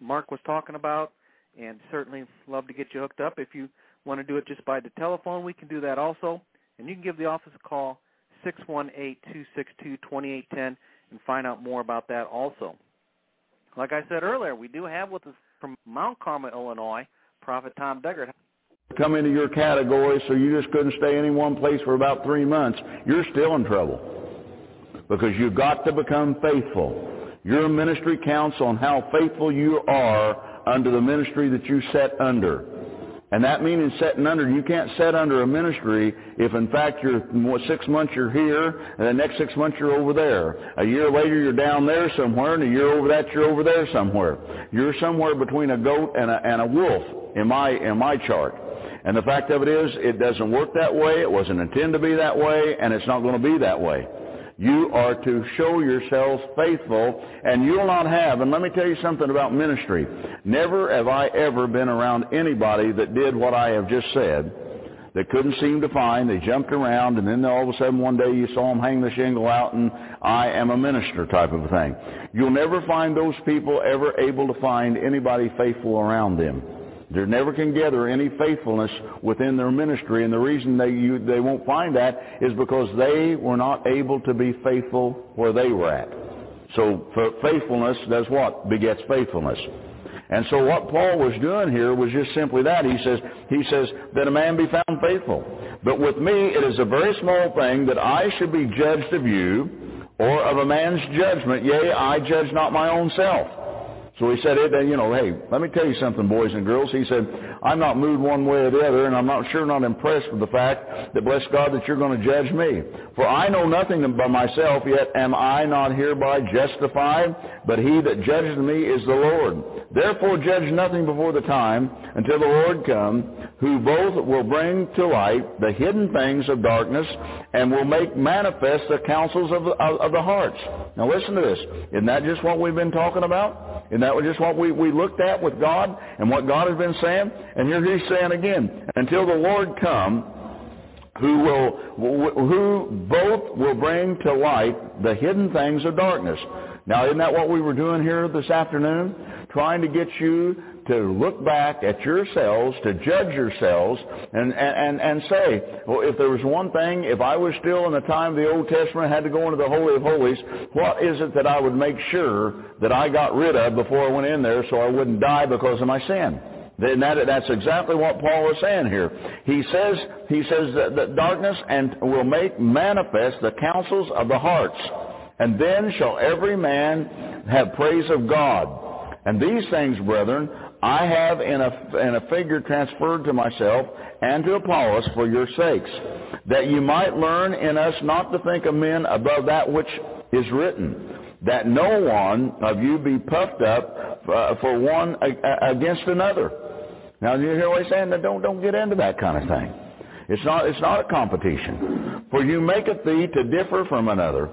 Mark was talking about, and certainly love to get you hooked up. If you want to do it just by the telephone, we can do that also. And you can give the office a call, 618-262-2810, and find out more about that also. Like I said earlier, we do have with us from Mount Carmel, Illinois, Prophet Tom Deckard. Come into your category so you just couldn't stay in one place for about three months. You're still in trouble because you've got to become faithful. Your ministry counts on how faithful you are under the ministry that you set under. And that meaning setting under, you can't set under a ministry if in fact you're six months you're here and the next six months you're over there. A year later you're down there somewhere and a year over that you're over there somewhere. You're somewhere between a goat and a, and a wolf in my, in my chart. And the fact of it is, it doesn't work that way, it wasn't intended to be that way, and it's not going to be that way. You are to show yourselves faithful, and you'll not have, and let me tell you something about ministry. Never have I ever been around anybody that did what I have just said, that couldn't seem to find. They jumped around, and then all of a sudden one day you saw them hang the shingle out, and I am a minister type of a thing. You'll never find those people ever able to find anybody faithful around them. They never can gather any faithfulness within their ministry, and the reason they you, they won't find that is because they were not able to be faithful where they were at. So faithfulness does what? Begets faithfulness. And so what Paul was doing here was just simply that. He says, he says that a man be found faithful. But with me, it is a very small thing that I should be judged of you or of a man's judgment. Yea, I judge not my own self. So he said, you know, hey, let me tell you something, boys and girls. He said, I'm not moved one way or the other, and I'm not sure not impressed with the fact that, bless God, that you're going to judge me. For I know nothing by myself, yet am I not hereby justified, but he that judges me is the Lord. Therefore judge nothing before the time until the Lord come, who both will bring to light the hidden things of darkness and will make manifest the counsels of, of, of the hearts. Now listen to this. Isn't that just what we've been talking about? Isn't that just what we, we looked at with God and what God has been saying? And here he's saying again, until the Lord come, who will, who both will bring to light the hidden things of darkness. Now, isn't that what we were doing here this afternoon? Trying to get you to look back at yourselves, to judge yourselves, and, and, and say, well, if there was one thing, if I was still in the time of the Old Testament, had to go into the Holy of Holies, what is it that I would make sure that I got rid of before I went in there so I wouldn't die because of my sin? Then that, that's exactly what Paul is saying here. He says, he says that, that darkness and will make manifest the counsels of the hearts. And then shall every man have praise of God. And these things, brethren, I have in a, in a figure transferred to myself and to Apollos for your sakes, that you might learn in us not to think of men above that which is written, that no one of you be puffed up uh, for one against another. Now, you hear what he's saying? Don't, don't get into that kind of thing. It's not, it's not a competition. For you maketh thee to differ from another.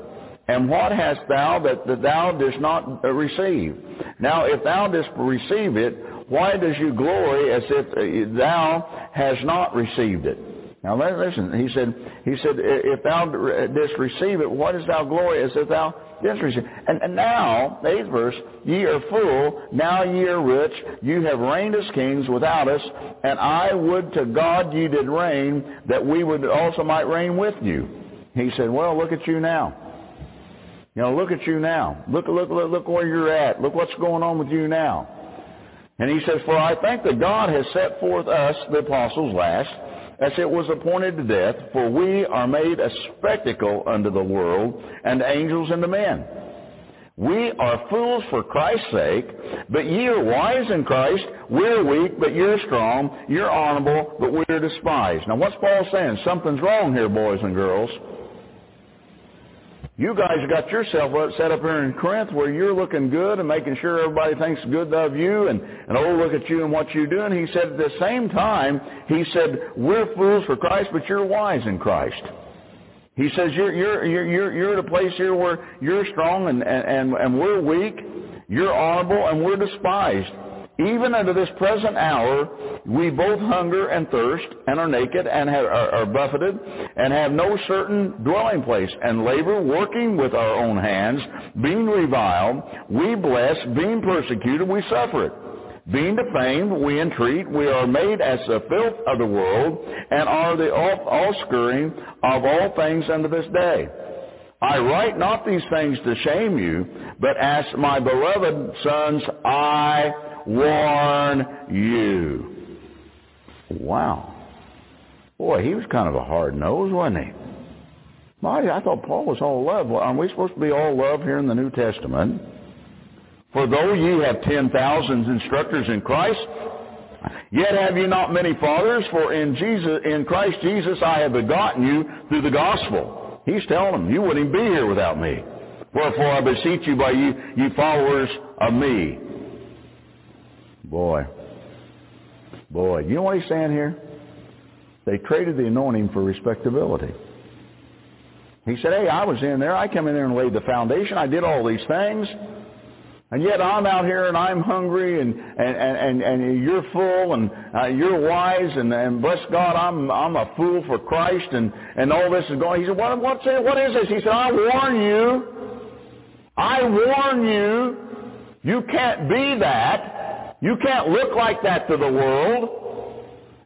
And what hast thou that, that thou dost not receive? Now, if thou dost receive it, why does you glory as if uh, thou hast not received it? Now listen, he said, he said, if thou didst receive it, what is thou glory as if thou didst receive it? And, and now, eighth verse, ye are full, now ye are rich, you have reigned as kings without us, and I would to God ye did reign, that we would also might reign with you. He said, well, look at you now. You know, look at you now. Look, look, look, look where you're at. Look what's going on with you now. And he says, For I think that God has set forth us, the apostles, last, as it was appointed to death, for we are made a spectacle unto the world, and angels unto men. We are fools for Christ's sake, but ye are wise in Christ. We're weak, but you're strong. You're honorable, but we're despised. Now what's Paul saying? Something's wrong here, boys and girls. You guys got yourself set up here in Corinth where you're looking good and making sure everybody thinks good of you and, and oh, look at you and what you're doing. he said at the same time, he said, we're fools for Christ, but you're wise in Christ. He says you're, you're, you're, you're, you're at a place here where you're strong and, and, and we're weak. You're honorable and we're despised. Even unto this present hour, we both hunger and thirst, and are naked, and have, are, are buffeted, and have no certain dwelling place, and labor, working with our own hands, being reviled, we bless, being persecuted, we suffer it. Being defamed, we entreat, we are made as the filth of the world, and are the offscouring of all things unto this day. I write not these things to shame you, but as my beloved sons, I warn you. Wow. Boy, he was kind of a hard nose, wasn't he? I thought Paul was all love. Well, aren't we supposed to be all love here in the New Testament? For though ye have ten thousands instructors in Christ, yet have ye not many fathers, for in Jesus, in Christ Jesus I have begotten you through the gospel. He's telling them, you wouldn't be here without me. Wherefore I beseech you by you, ye followers of me, Boy. Boy. You know what he's saying here? They traded the anointing for respectability. He said, hey, I was in there. I came in there and laid the foundation. I did all these things. And yet I'm out here and I'm hungry and, and, and, and you're full and uh, you're wise and, and bless God, I'm, I'm a fool for Christ and, and all this is going. He said, what, what's it, what is this? He said, I warn you. I warn you. You can't be that. You can't look like that to the world.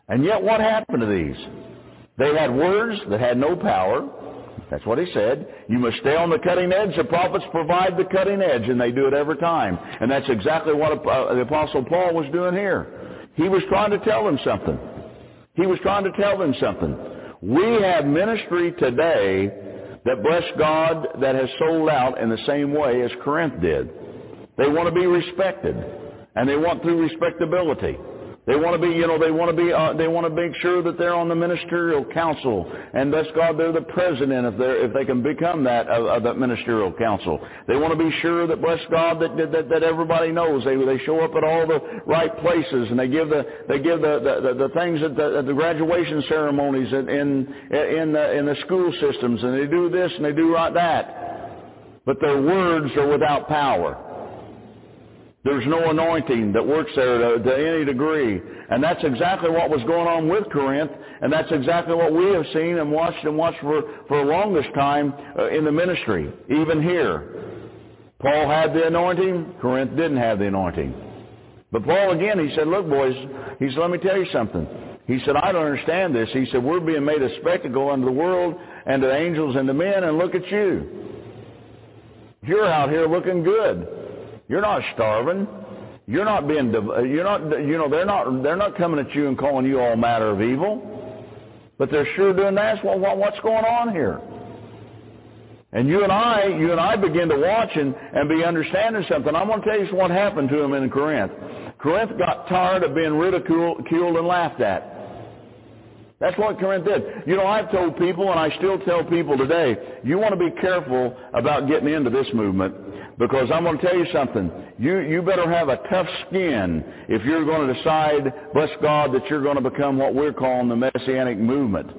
And yet what happened to these? They had words that had no power. That's what he said. You must stay on the cutting edge. The prophets provide the cutting edge, and they do it every time. And that's exactly what uh, the Apostle Paul was doing here. He was trying to tell them something. He was trying to tell them something. We have ministry today that, bless God, that has sold out in the same way as Corinth did. They want to be respected, and they want through respectability. They want to be, you know, they want to be, uh, they want to make sure that they're on the ministerial council, and thus God, they're the president if they if they can become that of, of that ministerial council. They want to be sure that, bless God, that that, that everybody knows they they show up at all the right places, and they give the they give the the, the, the things at the, at the graduation ceremonies in in in the, in the school systems, and they do this and they do right that, but their words are without power. There's no anointing that works there to, to, any degree. And that's exactly what was going on with Corinth, and that's exactly what we have seen and watched and watched for, for the longest time uh, in the ministry, even here. Paul had the anointing, Corinth didn't have the anointing. But Paul again, he said, look boys, he said, let me tell you something. He said, I don't understand this. He said, we're being made a spectacle unto the world and to angels and to men, and look at you. You're out here looking good. You're not starving. You're not being, uh, you're not, you know, they're not, they're not coming at you and calling you all matter of evil. But they're sure doing that. Well, what's going on here? And you and I, you and I begin to watch and, and be understanding something. I'm going to tell you what happened to them in Corinth. Corinth got tired of being ridiculed and laughed at. That's what Corinth did. You know, I've told people, and I still tell people today, you want to be careful about getting into this movement because I'm going to tell you something. You, you better have a tough skin if you're going to decide, bless God, that you're going to become what we're calling the Messianic movement.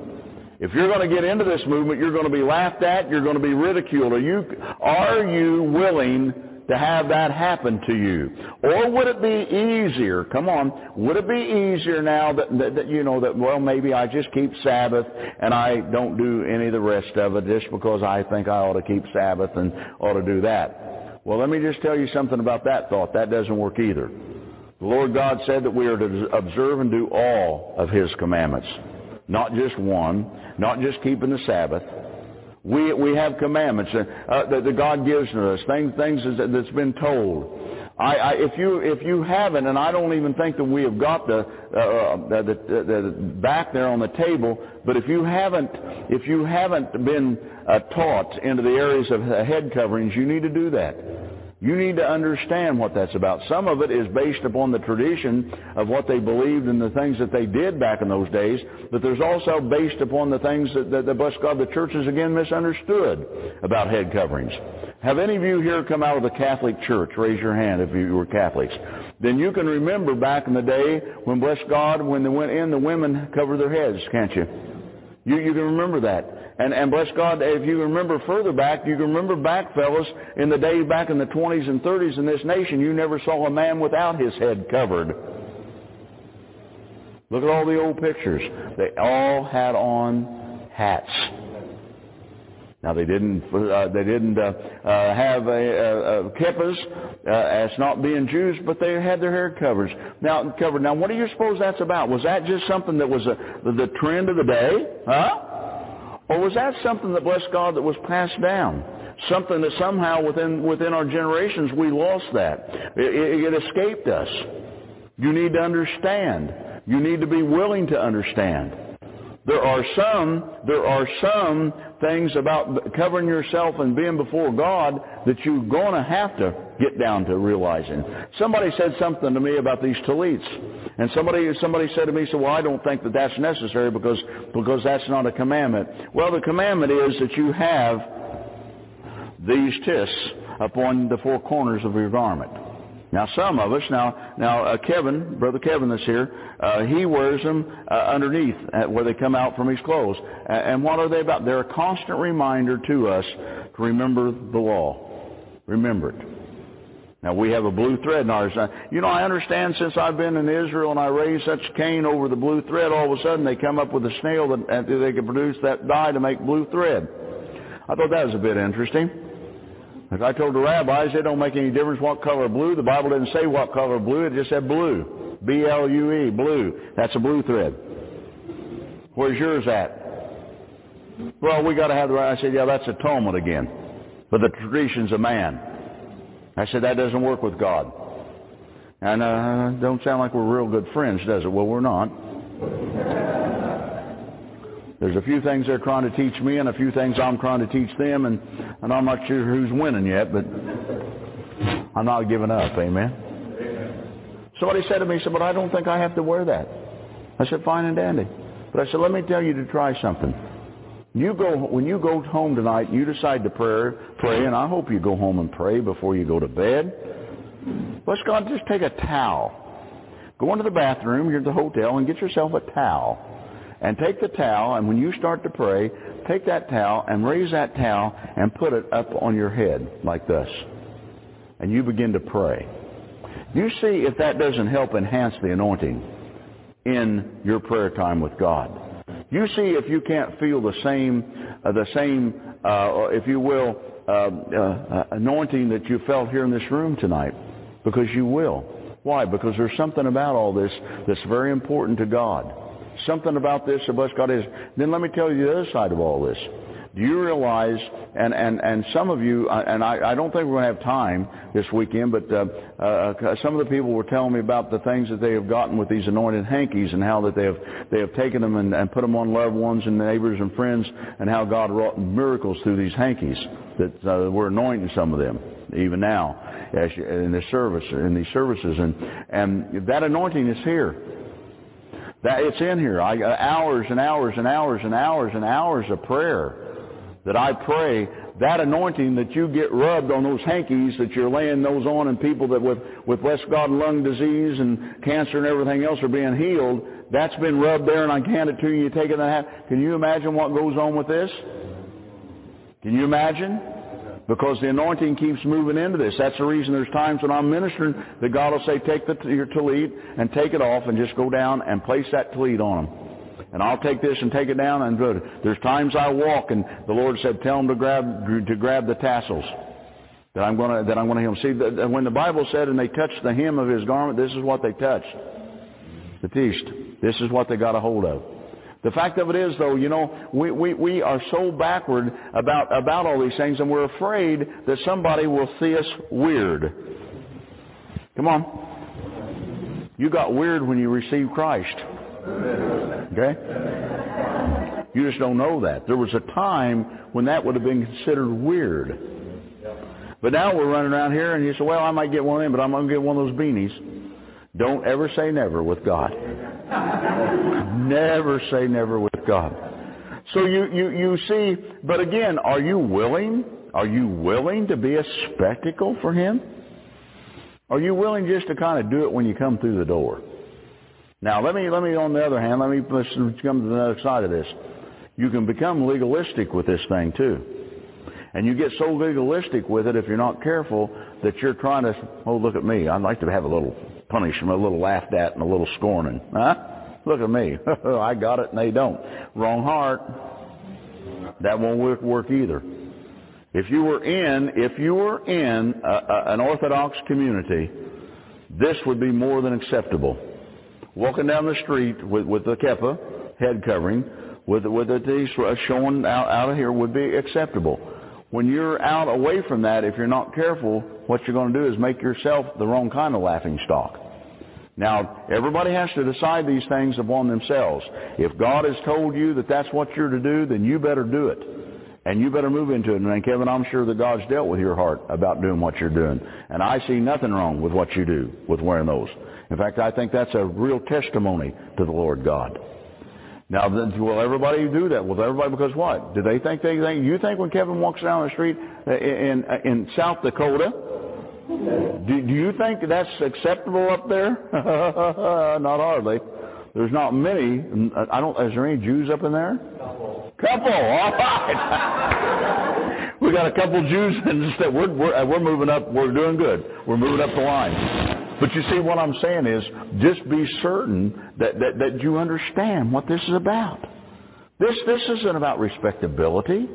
If you're going to get into this movement, you're going to be laughed at, you're going to be ridiculed. Are you, are you willing to have that happen to you? Or would it be easier, come on, would it be easier now that, that, that, you know, that, well, maybe I just keep Sabbath and I don't do any of the rest of it just because I think I ought to keep Sabbath and ought to do that. Well, let me just tell you something about that thought. That doesn't work either. The Lord God said that we are to observe and do all of His commandments. Not just one, not just keeping the Sabbath. We, we have commandments uh, that, that God gives to us, things, things that's been told. I, I, if you if you haven't, and I don't even think that we have got the, uh, uh the, the, the back there on the table, but if you haven't if you haven't been uh, taught into the areas of head coverings, you need to do that. You need to understand what that's about. Some of it is based upon the tradition of what they believed and the things that they did back in those days, but there's also based upon the things that, that, that bless God, the churches again misunderstood about head coverings. Have any of you here come out of the Catholic Church? Raise your hand if you were Catholics. Then you can remember back in the day when, bless God, when they went in, the women covered their heads, can't you? You, you can remember that. And, and bless God, if you remember further back, you can remember back, fellas, in the days back in the 20s and 30s in this nation, you never saw a man without his head covered. Look at all the old pictures. They all had on hats. Now they didn't uh, they didn't uh, uh, have a, a, a uh, as not being Jews, but they had their hair covers. Now covered. Now what do you suppose that's about? Was that just something that was a, the trend of the day? Huh? Or was that something that, bless God, that was passed down? Something that somehow within, within our generations we lost that. It, it, it escaped us. You need to understand. You need to be willing to understand. There are some, there are some things about covering yourself and being before God that you're going to have to get down to realizing. Somebody said something to me about these tallits. And somebody, somebody said to me, so, well, I don't think that that's necessary because, because that's not a commandment. Well, the commandment is that you have these tis upon the four corners of your garment. Now, some of us, now, now uh, Kevin, brother Kevin, that's here, uh, he wears them uh, underneath where they come out from his clothes. And what are they about? They're a constant reminder to us to remember the law. Remember it. Now we have a blue thread in ours. Now, you know, I understand since I've been in Israel and I raised such Cain over the blue thread, all of a sudden they come up with a snail that they can produce that dye to make blue thread. I thought that was a bit interesting. As I told the rabbis, it don't make any difference what color blue. The Bible didn't say what color blue. It just said blue. B-L-U-E, blue. That's a blue thread. Where's yours at? Well, we got to have the right. I said, yeah, that's atonement again. But the traditions of man. I said, that doesn't work with God. And uh, don't sound like we're real good friends, does it? Well, we're not. There's a few things they're trying to teach me and a few things I'm trying to teach them, and, and I'm not sure who's winning yet, but I'm not giving up. Amen. Somebody said to me, said, but I don't think I have to wear that. I said, fine and dandy. But I said, let me tell you to try something. You go when you go home tonight. You decide to pray, pray, and I hope you go home and pray before you go to bed. Let's go just take a towel. Go into the bathroom. You're at the hotel, and get yourself a towel. And take the towel, and when you start to pray, take that towel and raise that towel and put it up on your head like this. And you begin to pray. You see if that doesn't help enhance the anointing in your prayer time with God. You see if you can't feel the same, uh, the same, uh, if you will, uh, uh, anointing that you felt here in this room tonight, because you will. Why? Because there's something about all this that's very important to God. Something about this about God is. Then let me tell you the other side of all this. Do you realize, and, and, and some of you, uh, and I, I don't think we're going to have time this weekend, but uh, uh, some of the people were telling me about the things that they have gotten with these anointed hankies and how that they have, they have taken them and, and put them on loved ones and neighbors and friends and how God wrought miracles through these hankies that uh, we're anointing some of them even now as you, in this service, in these services. And, and that anointing is here. That it's in here. I, uh, hours and hours and hours and hours and hours of prayer that I pray that anointing that you get rubbed on those hankies that you're laying those on and people that with, with West God lung disease and cancer and everything else are being healed, that's been rubbed there and I hand it to you, you take it. Can you imagine what goes on with this? Can you imagine? Because the anointing keeps moving into this. That's the reason there's times when I'm ministering that God will say, take the, your tallit and take it off and just go down and place that tallit on them and I'll take this and take it down and it. There's times I walk and the Lord said, tell them to grab, to grab the tassels. That I'm going to, that I'm going to heal them. See, when the Bible said, and they touched the hem of his garment, this is what they touched. The teast. This is what they got a hold of. The fact of it is, though, you know, we, we, we are so backward about, about all these things, and we're afraid that somebody will see us weird. Come on. You got weird when you received Christ. Okay? You just don't know that. There was a time when that would have been considered weird. But now we're running around here and you say, well, I might get one in, but I'm going to get one of those beanies. Don't ever say never with God. Never say never with God. So you, you, you see, but again, are you willing? Are you willing to be a spectacle for Him? Are you willing just to kind of do it when you come through the door? Now, let me, let me, on the other hand, let me come to the other side of this. You can become legalistic with this thing too. And you get so legalistic with it if you're not careful that you're trying to, oh, look at me. I'd like to have a little punishment, a little laughed at, and a little scorning. Huh? Look at me. I got it and they don't. Wrong heart. That won't work, either. If you were in, if you were in a, a, an Orthodox community, this would be more than acceptable walking down the street with, with the kippah, head covering, with, with the showing out, out of here would be acceptable. When you're out away from that, if you're not careful, what you're going to do is make yourself the wrong kind of laughing stock. Now, everybody has to decide these things upon themselves. If God has told you that that's what you're to do, then you better do it. And you better move into it. And Kevin, I'm sure that God's dealt with your heart about doing what you're doing. And I see nothing wrong with what you do with wearing those. In fact, I think that's a real testimony to the Lord God. Now, will everybody do that? Will everybody, because what? Do they think they think, you think when Kevin walks down the street in, in South Dakota, Do, do you think that's acceptable up there? not hardly. There's not many. I don't. Is there any Jews up in there? Couple. Couple. All right. we got a couple Jews, and we're, we're uh, we're moving up. We're doing good. We're moving up the line. But you see, what I'm saying is, just be certain that that, that you understand what this is about. This this isn't about respectability.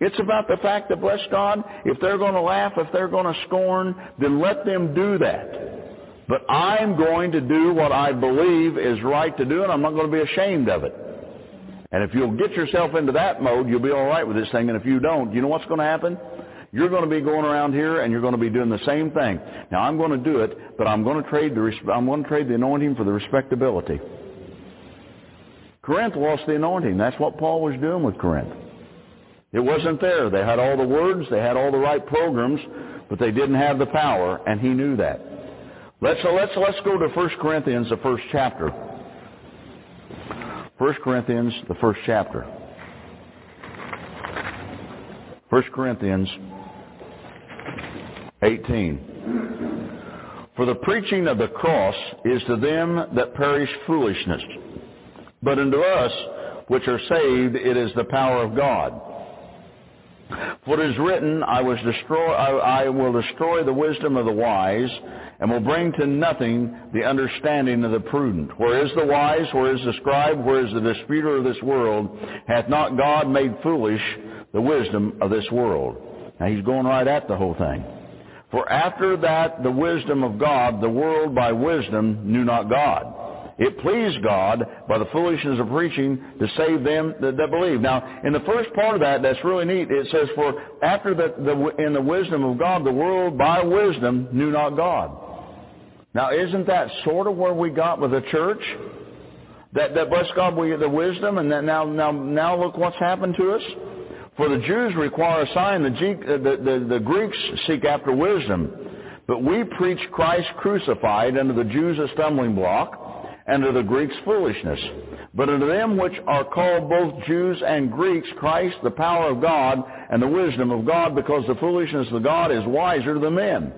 It's about the fact that, bless God, if they're going to laugh, if they're going to scorn, then let them do that. But I'm going to do what I believe is right to do, and I'm not going to be ashamed of it. And if you'll get yourself into that mode, you'll be all right with this thing. And if you don't, you know what's going to happen? You're going to be going around here and you're going to be doing the same thing. Now I'm going to do it, but I'm going to trade the I'm going to trade the anointing for the respectability. Corinth lost the anointing. That's what Paul was doing with Corinth. It wasn't there. They had all the words, they had all the right programs, but they didn't have the power, and he knew that. Let's uh, let's let's go to 1 Corinthians, the first chapter. 1 Corinthians, the first chapter. 1 Corinthians 18. For the preaching of the cross is to them that perish foolishness, but unto us which are saved it is the power of God. For it is written, I, destroy, I, I will destroy the wisdom of the wise, and will bring to nothing the understanding of the prudent. Where is the wise? Where is the scribe? Where is the disputer of this world? Hath not God made foolish the wisdom of this world? Now he's going right at the whole thing. For after that the wisdom of God, the world by wisdom knew not God. It pleased God by the foolishness of preaching to save them that, that, believe. Now, in the first part of that, that's really neat. It says, "For after the, the in the wisdom of God, the world by wisdom knew not God." Now, isn't that sort of where we got with the church? That that bless God, we the wisdom, and that now now now look what's happened to us. For the Jews require a sign, the, uh, the, the, the Greeks seek after wisdom. But we preach Christ crucified unto the Jews a stumbling block, and to the Greeks foolishness. But unto them which are called both Jews and Greeks, Christ the power of God and the wisdom of God, because the foolishness of God is wiser than men.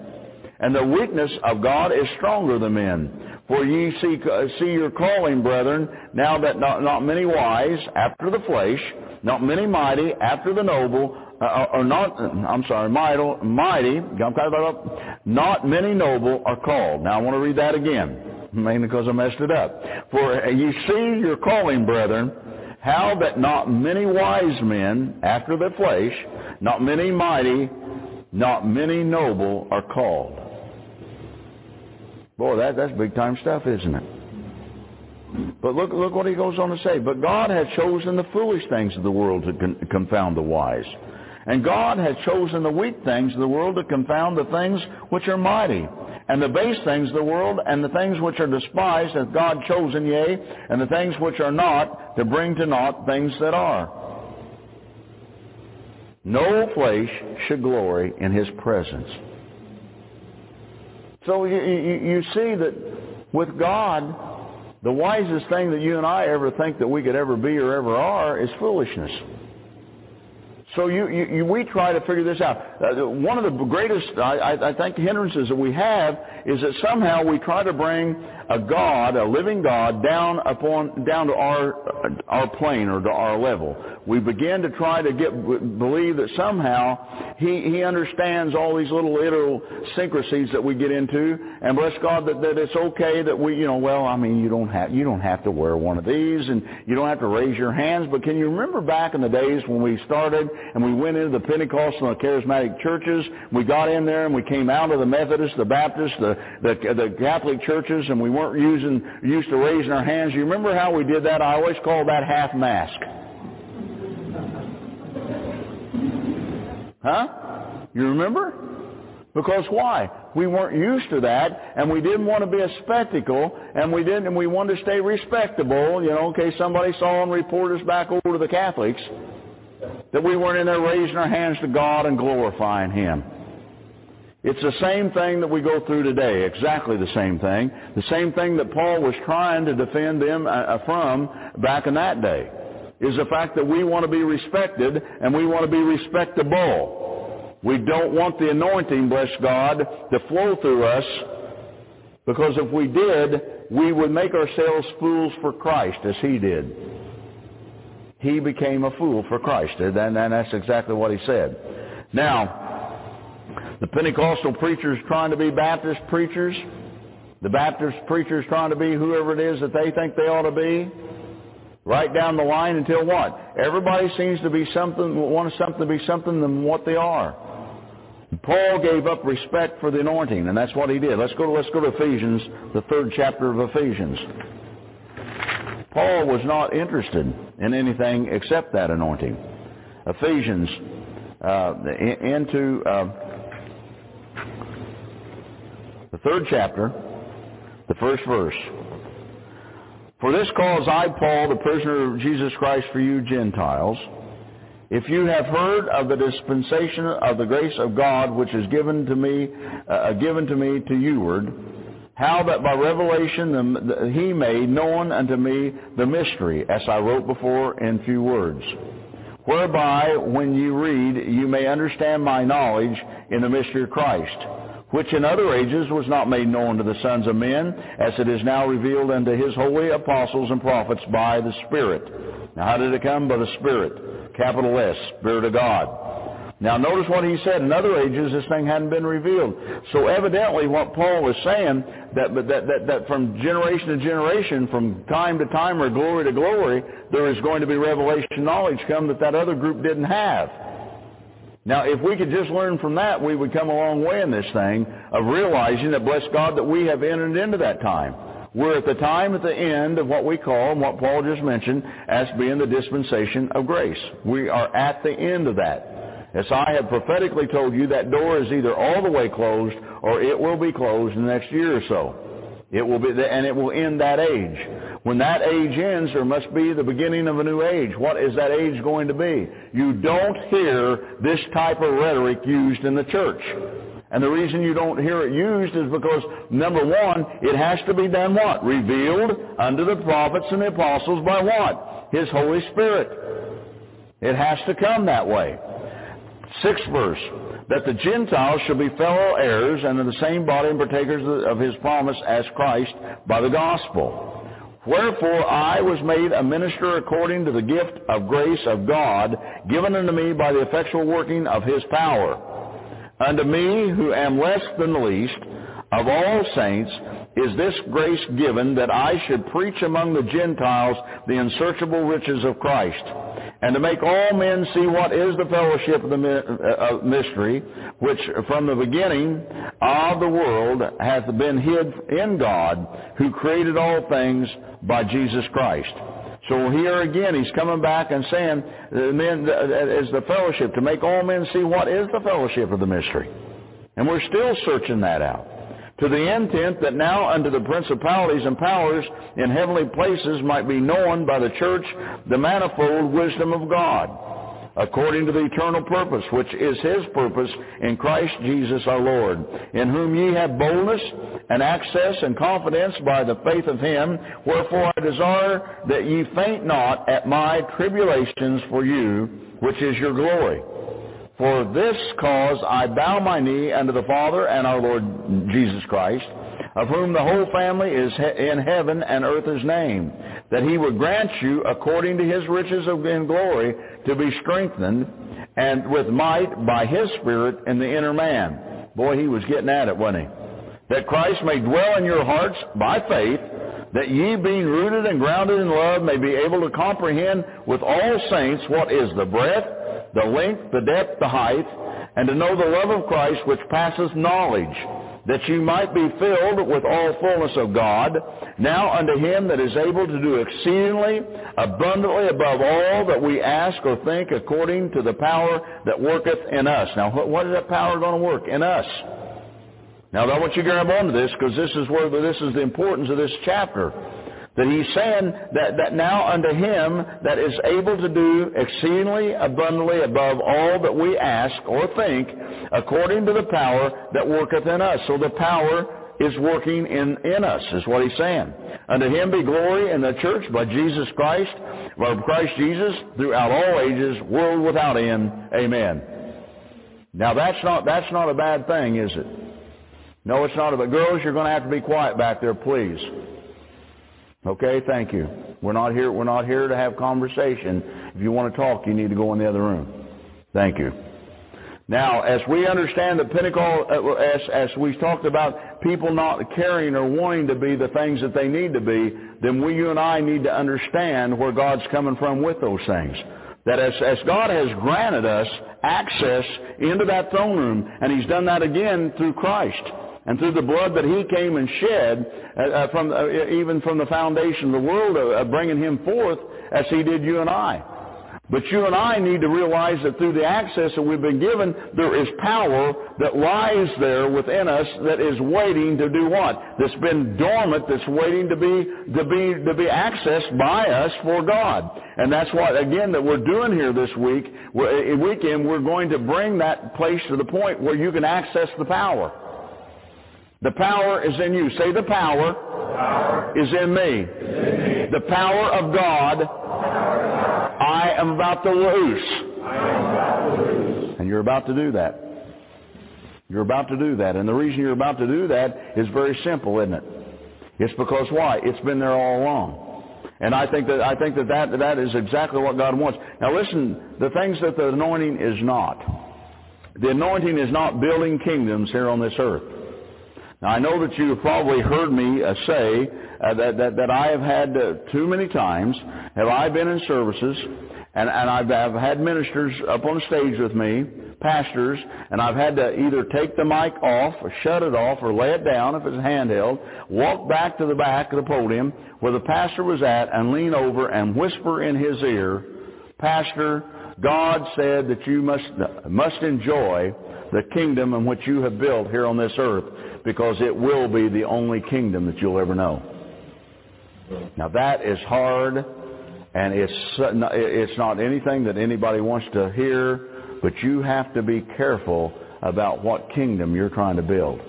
And the weakness of God is stronger than men. For ye see, uh, see your calling, brethren, now that not, not many wise after the flesh, not many mighty after the noble, uh, or not, I'm sorry, mighty, mighty, not many noble are called. Now I want to read that again mainly because I messed it up. For uh, you see your calling, brethren, how that not many wise men after the flesh, not many mighty, not many noble are called. Boy, that, that's big time stuff, isn't it? But look, look what he goes on to say. But God hath chosen the foolish things of the world to con- confound the wise. And God hath chosen the weak things of the world to confound the things which are mighty and the base things of the world, and the things which are despised hath God chosen, yea, and the things which are not, to bring to naught things that are. No flesh should glory in his presence. So you, you see that with God, the wisest thing that you and I ever think that we could ever be or ever are is foolishness. So you, you, you, we try to figure this out. Uh, one of the greatest, I, I think, hindrances that we have is that somehow we try to bring a God, a living God, down upon, down to our, our plane or to our level. We begin to try to get believe that somehow he he understands all these little idiosyncrasies that we get into, and bless God that, that it's okay that we you know well I mean you don't have you don't have to wear one of these and you don't have to raise your hands, but can you remember back in the days when we started and we went into the Pentecostal and the charismatic churches, we got in there and we came out of the Methodist, the Baptist, the the, the Catholic churches, and we weren't using used to raising our hands. You remember how we did that? I always call that half mask. Huh? You remember? Because why? We weren't used to that, and we didn't want to be a spectacle, and we didn't, and we wanted to stay respectable, you know, in case somebody saw and reported us back over to the Catholics, that we weren't in there raising our hands to God and glorifying Him. It's the same thing that we go through today, exactly the same thing, the same thing that Paul was trying to defend them uh, from back in that day is the fact that we want to be respected and we want to be respectable. We don't want the anointing, bless God, to flow through us because if we did, we would make ourselves fools for Christ as he did. He became a fool for Christ, and that's exactly what he said. Now, the Pentecostal preachers trying to be Baptist preachers, the Baptist preachers trying to be whoever it is that they think they ought to be, right down the line until what? Everybody seems to be something, want something to be something than what they are. Paul gave up respect for the anointing, and that's what he did. Let's go to, let's go to Ephesians, the third chapter of Ephesians. Paul was not interested in anything except that anointing. Ephesians, uh, into uh, the third chapter, the first verse. For this cause I, Paul, the prisoner of Jesus Christ for you Gentiles, if you have heard of the dispensation of the grace of God which is given to me, uh, uh given to me to youward, how that by revelation the, the, he made known unto me the mystery, as I wrote before in few words, whereby when you read you may understand my knowledge in the mystery of Christ, which in other ages was not made known to the sons of men, as it is now revealed unto his holy apostles and prophets by the Spirit. Now how did it come? By the Spirit capital S, Spirit of God. Now notice what he said. In other ages, this thing hadn't been revealed. So evidently what Paul was saying, that, that, that, that from generation to generation, from time to time or glory to glory, there is going to be revelation knowledge come that that other group didn't have. Now, if we could just learn from that, we would come a long way in this thing of realizing that, bless God, that we have entered into that time. We're at the time at the end of what we call, and what Paul just mentioned, as being the dispensation of grace. We are at the end of that. As I have prophetically told you, that door is either all the way closed or it will be closed in the next year or so. It will be, and it will end that age. When that age ends, there must be the beginning of a new age. What is that age going to be? You don't hear this type of rhetoric used in the church. And the reason you don't hear it used is because, number one, it has to be done what? Revealed unto the prophets and the apostles by what? His Holy Spirit. It has to come that way. Sixth verse, that the Gentiles shall be fellow heirs and of the same body and partakers of his promise as Christ by the gospel. Wherefore I was made a minister according to the gift of grace of God given unto me by the effectual working of his power. Unto me, who am less than the least of all saints, is this grace given that I should preach among the Gentiles the unsearchable riches of Christ, and to make all men see what is the fellowship of the uh, mystery, which from the beginning of the world hath been hid in God, who created all things by Jesus Christ so here again, he's coming back and saying, uh, men, uh, is the fellowship, to make all men see what is the fellowship of the mystery. And we're still searching that out. To the intent that now unto the principalities and powers in heavenly places might be known by the church the manifold wisdom of God according to the eternal purpose, which is his purpose in Christ Jesus our Lord, in whom ye have boldness and access and confidence by the faith of him. Wherefore I desire that ye faint not at my tribulations for you, which is your glory. For this cause I bow my knee unto the Father and our Lord Jesus Christ, of whom the whole family is in heaven and earth is named, that he would grant you, according to his riches of in glory, to be strengthened and with might by his Spirit in the inner man. Boy, he was getting at it, wasn't he? That Christ may dwell in your hearts by faith, that ye being rooted and grounded in love may be able to comprehend with all saints what is the breadth, the length, the depth, the height, and to know the love of Christ which passes knowledge that you might be filled with all fullness of God. Now unto him that is able to do exceedingly abundantly above all that we ask or think according to the power that worketh in us. Now what is that power going to work? In us. Now I want you to grab onto this because this is where this is the importance of this chapter. That he's saying that, that now unto him that is able to do exceedingly abundantly above all that we ask or think, according to the power that worketh in us. So the power is working in, in us, is what he's saying. Unto him be glory in the church by Jesus Christ, by Christ Jesus, throughout all ages, world without end. Amen. Now that's not, that's not a bad thing, is it? No, it's not. But girls, you're going to have to be quiet back there, please. Okay, thank you. We're not here. We're not here to have conversation. If you want to talk, you need to go in the other room. Thank you. Now, as we understand the Pentecost, uh, as, as we talked about people not caring or wanting to be the things that they need to be, then we, you and I need to understand where God's coming from with those things. That as, as God has granted us access into that throne room, and He's done that again through Christ and through the blood that he came and shed uh, uh from uh, even from the foundation of the world, uh, uh, bringing him forth as he did you and I. But you and I need to realize that through the access that we've been given, there is power that lies there within us that is waiting to do what? That's been dormant, that's waiting to be, to be, to be accessed by us for God. And that's what, again, that we're doing here this week, we're, weekend, we're going to bring that place to the point where you can access the power. The power is in you. Say the power, power. Is, in me. is in me. The power of God, I am about to loose. And you're about to do that. You're about to do that. And the reason you're about to do that is very simple, isn't it? It's because why? It's been there all along. And I think that I think that, that that is exactly what God wants. Now listen, the things that the anointing is not. The anointing is not building kingdoms here on this earth. Now I know that you have probably heard me uh, say uh, that, that, that I have had uh, too many times, have I been in services, and, and I've, I've had ministers up on stage with me, pastors, and I've had to either take the mic off or shut it off or lay it down if it's handheld, walk back to the back of the podium where the pastor was at and lean over and whisper in his ear, Pastor, God said that you must, must enjoy the kingdom in which you have built here on this earth because it will be the only kingdom that you'll ever know. Now that is hard and it's, it's not anything that anybody wants to hear, but you have to be careful about what kingdom you're trying to build.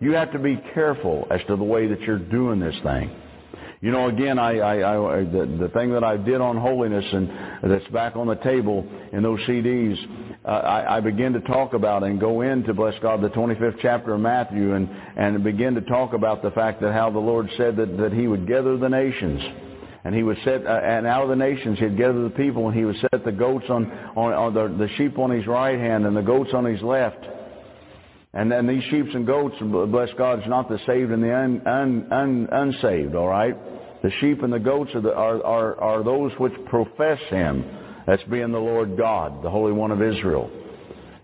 You have to be careful as to the way that you're doing this thing. You know, again, I, I, I the, the thing that I did on holiness and that's back on the table in those CDs, uh, I, I begin to talk about and go into, bless God, the 25th chapter of Matthew and, and begin to talk about the fact that how the Lord said that, that He would gather the nations. And he would set, uh, and out of the nations he'd gather the people and he would set the goats on, on, on the, the sheep on his right hand and the goats on his left. And then these sheep and goats, bless God, it's not the saved and the un, un, un, unsaved, all right? The sheep and the goats are, the, are, are, are those which profess him. That's being the Lord God, the Holy One of Israel.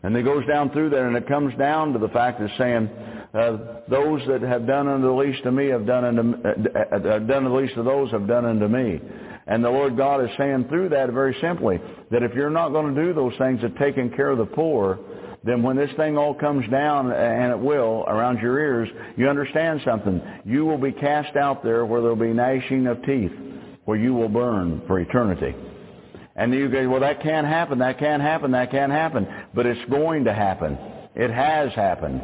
And it goes down through there and it comes down to the fact of saying, uh, those that have done unto the least of me have done unto, uh, uh, uh, done the least of those have done unto me. And the Lord God is saying through that very simply that if you're not going to do those things of taking care of the poor, then when this thing all comes down, and it will, around your ears, you understand something. You will be cast out there where there will be gnashing of teeth, where you will burn for eternity. And you go, well, that can't happen, that can't happen, that can't happen. But it's going to happen. It has happened.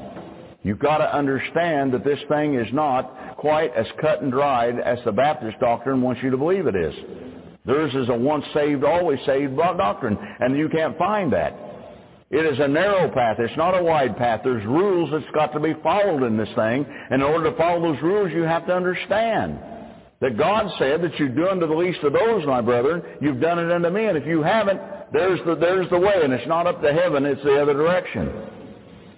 You've got to understand that this thing is not quite as cut and dried as the Baptist doctrine wants you to believe it is. Theirs is a once saved, always saved doctrine, and you can't find that. It is a narrow path. It's not a wide path. There's rules that's got to be followed in this thing. And in order to follow those rules, you have to understand that God said that you do unto the least of those, my brethren, you've done it unto me. And if you haven't, there's the, there's the way. And it's not up to heaven, it's the other direction.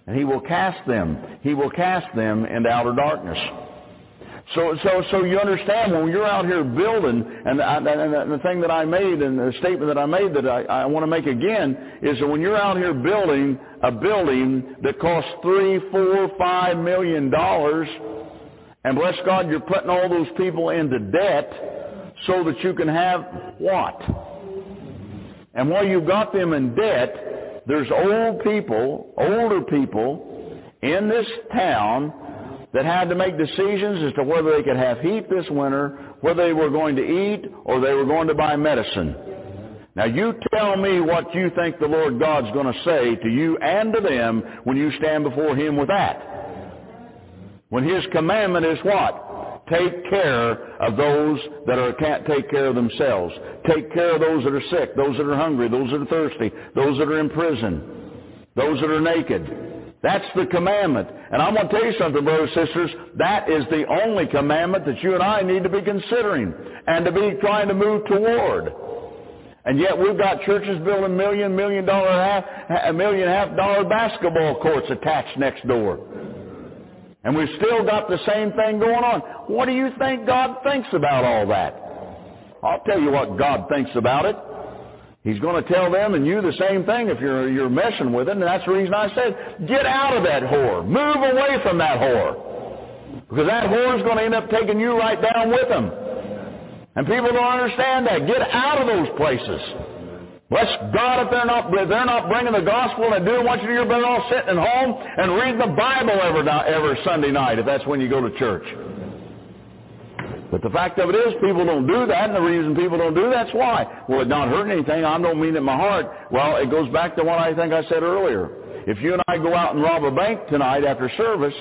And he will cast them. He will cast them into outer darkness. So, so, so you understand when you're out here building, and, I, and the thing that I made and the statement that I made that I, I want to make again is that when you're out here building a building that costs three, four, five million dollars, and bless God, you're putting all those people into debt so that you can have what? And while you've got them in debt, there's old people, older people in this town that had to make decisions as to whether they could have heat this winter, whether they were going to eat, or they were going to buy medicine. Now you tell me what you think the Lord God's going to say to you and to them when you stand before Him with that. When His commandment is what? Take care of those that are, can't take care of themselves. Take care of those that are sick, those that are hungry, those that are thirsty, those that are in prison. those that are naked. That's the commandment. And I'm going to tell you something, brothers and sisters. That is the only commandment that you and I need to be considering and to be trying to move toward. And yet we've got churches building million, million dollar a million half dollar basketball courts attached next door. And we've still got the same thing going on. What do you think God thinks about all that? I'll tell you what God thinks about it. He's going to tell them and you the same thing if you're, you're messing with it. And that's the reason I said, get out of that whore. Move away from that whore. Because that whore is going to end up taking you right down with them. And people don't understand that. Get out of those places. Bless God if they're not if they're not bringing the gospel and doing what you do. You're better off sitting at home and reading the Bible every every Sunday night if that's when you go to church. But the fact of it is, people don't do that, and the reason people don't do that's why. Well, it not hurting anything. I don't mean it in my heart. Well, it goes back to what I think I said earlier. If you and I go out and rob a bank tonight after service,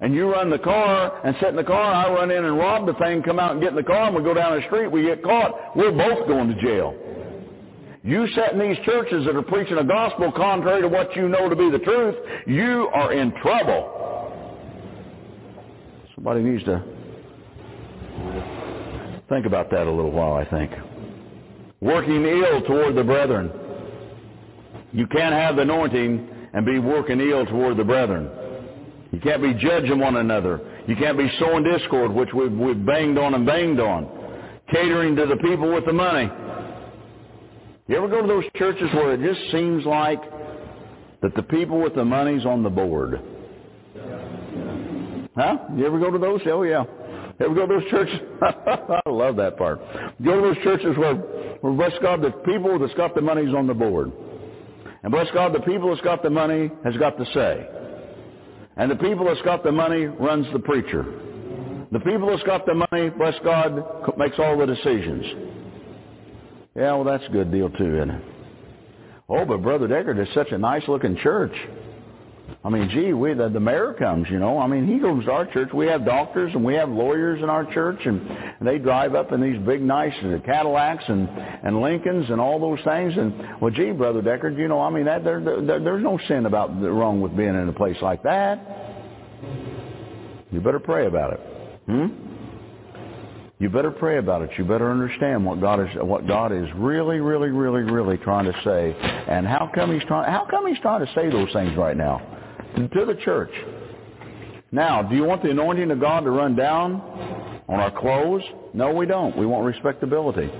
and you run the car and sit in the car, I run in and rob the thing, come out and get in the car, and we go down the street, we get caught, we're both going to jail. You sit in these churches that are preaching a gospel contrary to what you know to be the truth, you are in trouble. Somebody needs to think about that a little while, I think. Working ill toward the brethren. You can't have the anointing and be working ill toward the brethren. You can't be judging one another. You can't be sowing discord, which we've, we've banged on and banged on. Catering to the people with the money. You ever go to those churches where it just seems like that the people with the money's on the board? Huh? You ever go to those? Oh yeah. You ever go to those churches? I love that part. Go to those churches where, where bless God, the people that's got the money's on the board. And bless God, the people that's got the money has got the say. And the people that's got the money runs the preacher. The people that's got the money, bless God, makes all the decisions. Yeah, well, that's a good deal too, isn't it? Oh, but Brother Deckard is such a nice looking church. I mean, gee, we the, the mayor comes, you know. I mean, he goes to our church. We have doctors and we have lawyers in our church, and, and they drive up in these big, nice Cadillacs and and Lincolns and all those things. And well, gee, brother Deckard, you know, I mean, that there, there there's no sin about wrong with being in a place like that. You better pray about it. Hmm. You better pray about it. You better understand what God is what God is really, really, really, really trying to say, and how come He's trying how come He's trying to say those things right now to the church. Now, do you want the anointing of God to run down on our clothes? No, we don't. We want respectability.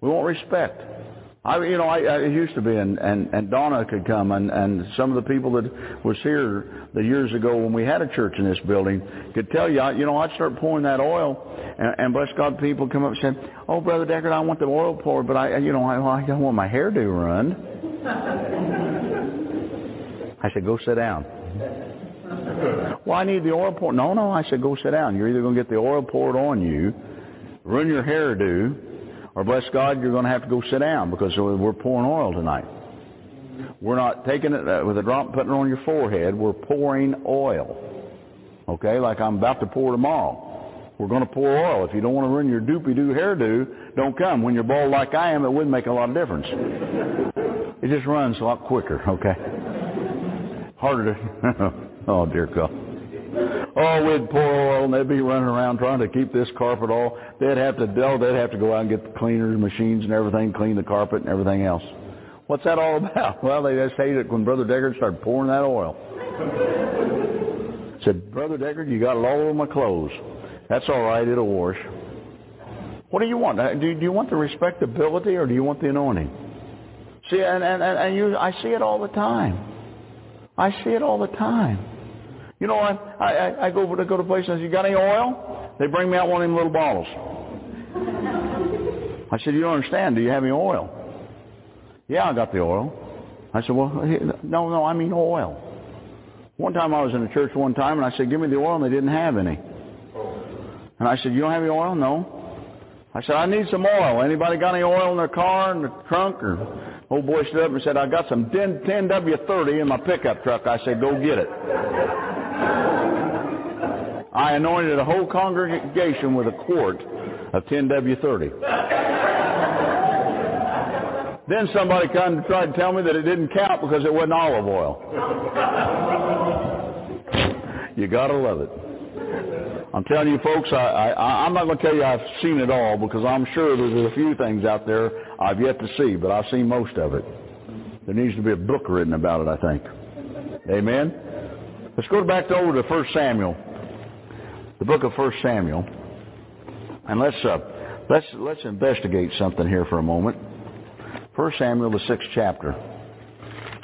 We want respect. I, you know, I, uh, I used to be, and, and, and Donna could come, and, and some of the people that was here the years ago when we had a church in this building could tell you, you know, I'd start pouring that oil, and, and bless God, people come up and say, "Oh, brother Deckard, I want the oil poured, but I, uh, you know, I, I don't want my hairdo run." I said, "Go sit down." well, I need the oil poured. No, no, I said, go sit down. You're either going to get the oil poured on you, ruin your hairdo, or bless God, you're going to have to go sit down because we're pouring oil tonight. We're not taking it uh, with a drop and putting it on your forehead. We're pouring oil. Okay, like I'm about to pour tomorrow. We're going to pour oil. If you don't want to ruin your doopy-doo hairdo, don't come. When you're bald like I am, it wouldn't make a lot of difference. It just runs a lot quicker, okay? Harder to... oh, dear God. Oh, we'd pour oil and they'd be running around trying to keep this carpet all. They'd have to, they'd have to go out and get the cleaners, machines and everything, clean the carpet and everything else. What's that all about? Well, they just hated it when Brother Deckard started pouring that oil. Said, Brother Deckard, you got it all over my clothes. That's all right, it'll wash. What do you want? Uh, do, do you want the respectability or do you want the anointing? See, and, and, and you, I see it all the time. I see it all the time. You know, I, I, I go to go to places and say, you got any oil? They bring me out one of them little bottles. I said, you don't understand. Do you have any oil? Yeah, I got the oil. I said, well, no, no, I mean oil. One time I was in a church one time and I said, give me the oil and they didn't have any. And I said, you don't have any oil? No. I said, I need some oil. Anybody got any oil in their car, in the trunk? Or old boy stood up and said, I got some 10, 10W30 in my pickup truck. I said, go get it. I anointed a whole congregation with a quart of 10W30. then somebody come to try to tell me that it didn't count because it wasn't olive oil. you gotta love it. I'm telling you folks, I, I, I'm not going to tell you I've seen it all because I'm sure there's a few things out there I've yet to see, but I've seen most of it. There needs to be a book written about it, I think. Amen? Let's go back over to 1 Samuel, the book of 1 Samuel, and let's, uh, let's, let's investigate something here for a moment. 1 Samuel, the sixth chapter.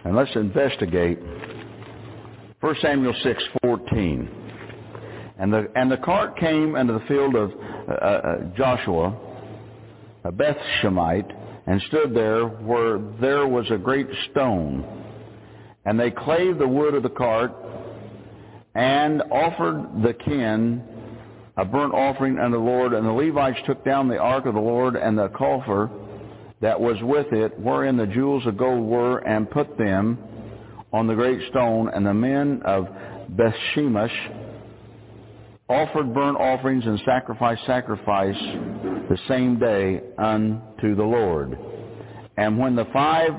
And let's investigate 1 Samuel 6:14. And the and the cart came into the field of uh, uh, Joshua, a Beth Shemite, and stood there where there was a great stone. And they clave the wood of the cart and offered the kin a burnt offering unto the Lord. And the Levites took down the ark of the Lord and the coffer that was with it, wherein the jewels of gold were, and put them on the great stone. And the men of Bethshemesh offered burnt offerings and sacrificed sacrifice the same day unto the Lord. And when the five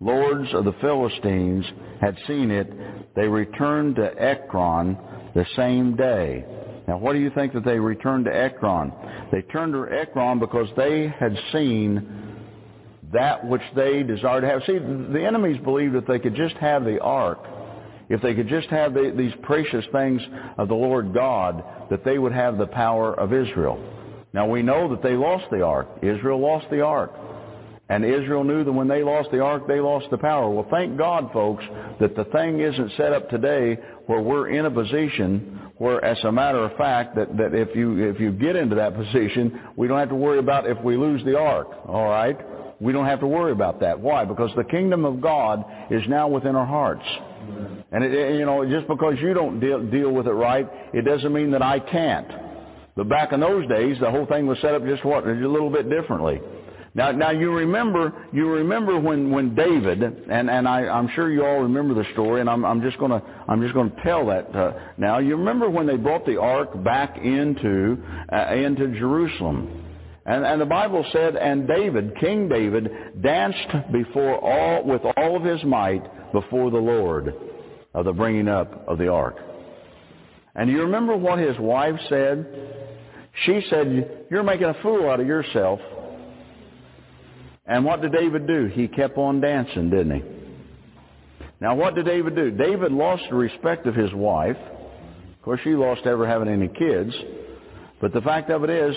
lords of the Philistines had seen it, they returned to Ekron the same day. Now, what do you think that they returned to Ekron? They turned to Ekron because they had seen that which they desired to have. See, the enemies believed that they could just have the ark, if they could just have the, these precious things of the Lord God, that they would have the power of Israel. Now, we know that they lost the ark. Israel lost the ark. And Israel knew that when they lost the ark, they lost the power. Well, thank God, folks, that the thing isn't set up today where we're in a position where, as a matter of fact, that, that if you if you get into that position, we don't have to worry about if we lose the ark. All right, we don't have to worry about that. Why? Because the kingdom of God is now within our hearts. And it, you know, just because you don't deal, deal with it right, it doesn't mean that I can't. But back in those days, the whole thing was set up just what a little bit differently. Now, now you remember, you remember when, when David, and, and I, I'm sure you all remember the story, and I'm, I'm just gonna, I'm just gonna tell that uh, now. You remember when they brought the ark back into, uh, into Jerusalem. And, and the Bible said, and David, King David, danced before all, with all of his might before the Lord of the bringing up of the ark. And you remember what his wife said? She said, you're making a fool out of yourself. And what did David do? He kept on dancing, didn't he? Now what did David do? David lost the respect of his wife. Of course, she lost ever having any kids. But the fact of it is,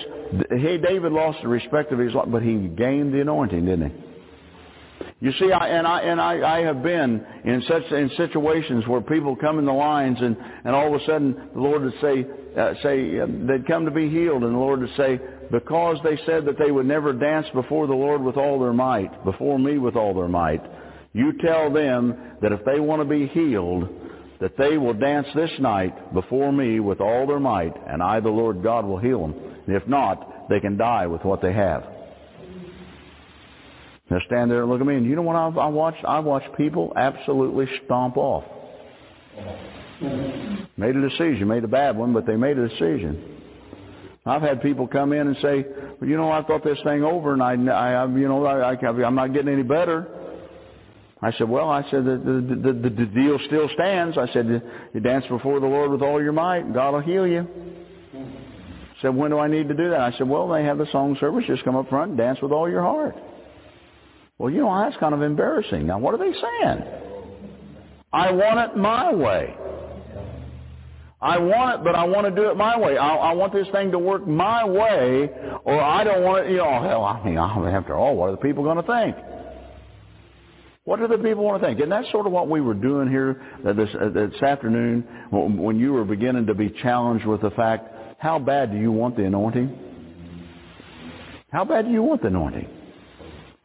he, David lost the respect of his wife, but he gained the anointing, didn't he? You see, I, and I and I, I have been in such in situations where people come in the lines, and and all of a sudden the Lord would say, uh, say uh, they'd come to be healed, and the Lord would say, because they said that they would never dance before the Lord with all their might, before me with all their might. You tell them that if they want to be healed, that they will dance this night before me with all their might, and I, the Lord God, will heal them. And if not, they can die with what they have. Now stand there and look at me, and you know what I've, I watched? I watched people absolutely stomp off. Made a decision, made a bad one, but they made a decision. I've had people come in and say, well, you know, I thought this thing over, and I, I you know, I, I, I'm not getting any better. I said, well, I said, the, the, the, the deal still stands. I said, you dance before the Lord with all your might, God will heal you. I said, when do I need to do that? I said, well, they have the song service. Just come up front and dance with all your heart. Well, you know, that's kind of embarrassing. Now, what are they saying? I want it my way. I want it, but I want to do it my way. I, I want this thing to work my way, or I don't want it, you know, hell, I mean, after all, what are the people going to think? What do the people want to think? And that's sort of what we were doing here uh, this, uh, this afternoon when you were beginning to be challenged with the fact, how bad do you want the anointing? How bad do you want the anointing?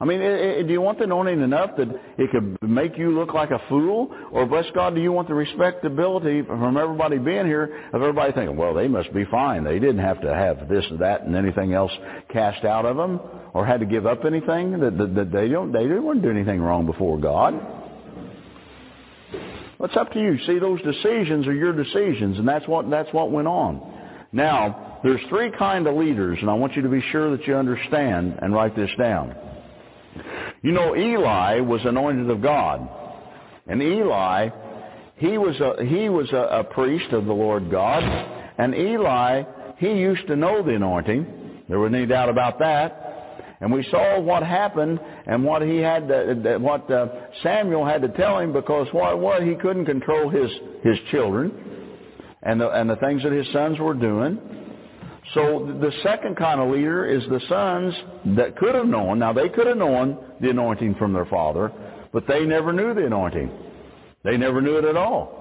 I mean, do you want the anointing enough that it could make you look like a fool? Or, bless God, do you want the respectability from everybody being here of everybody thinking, well, they must be fine. They didn't have to have this and that and anything else cast out of them or had to give up anything. That, that, that they don't, they didn't do anything wrong before God. It's up to you. See, those decisions are your decisions, and that's what, that's what went on. Now, there's three kind of leaders, and I want you to be sure that you understand and write this down. You know, Eli was anointed of God. And Eli, he was a, he was a, a priest of the Lord God. And Eli, he used to know the anointing. There was no doubt about that. And we saw what happened and what he had, to, what uh, Samuel had to tell him because what, what he couldn't control his his children and the and the things that his sons were doing. So the second kind of leader is the sons that could have known. Now they could have known the anointing from their father, but they never knew the anointing. They never knew it at all.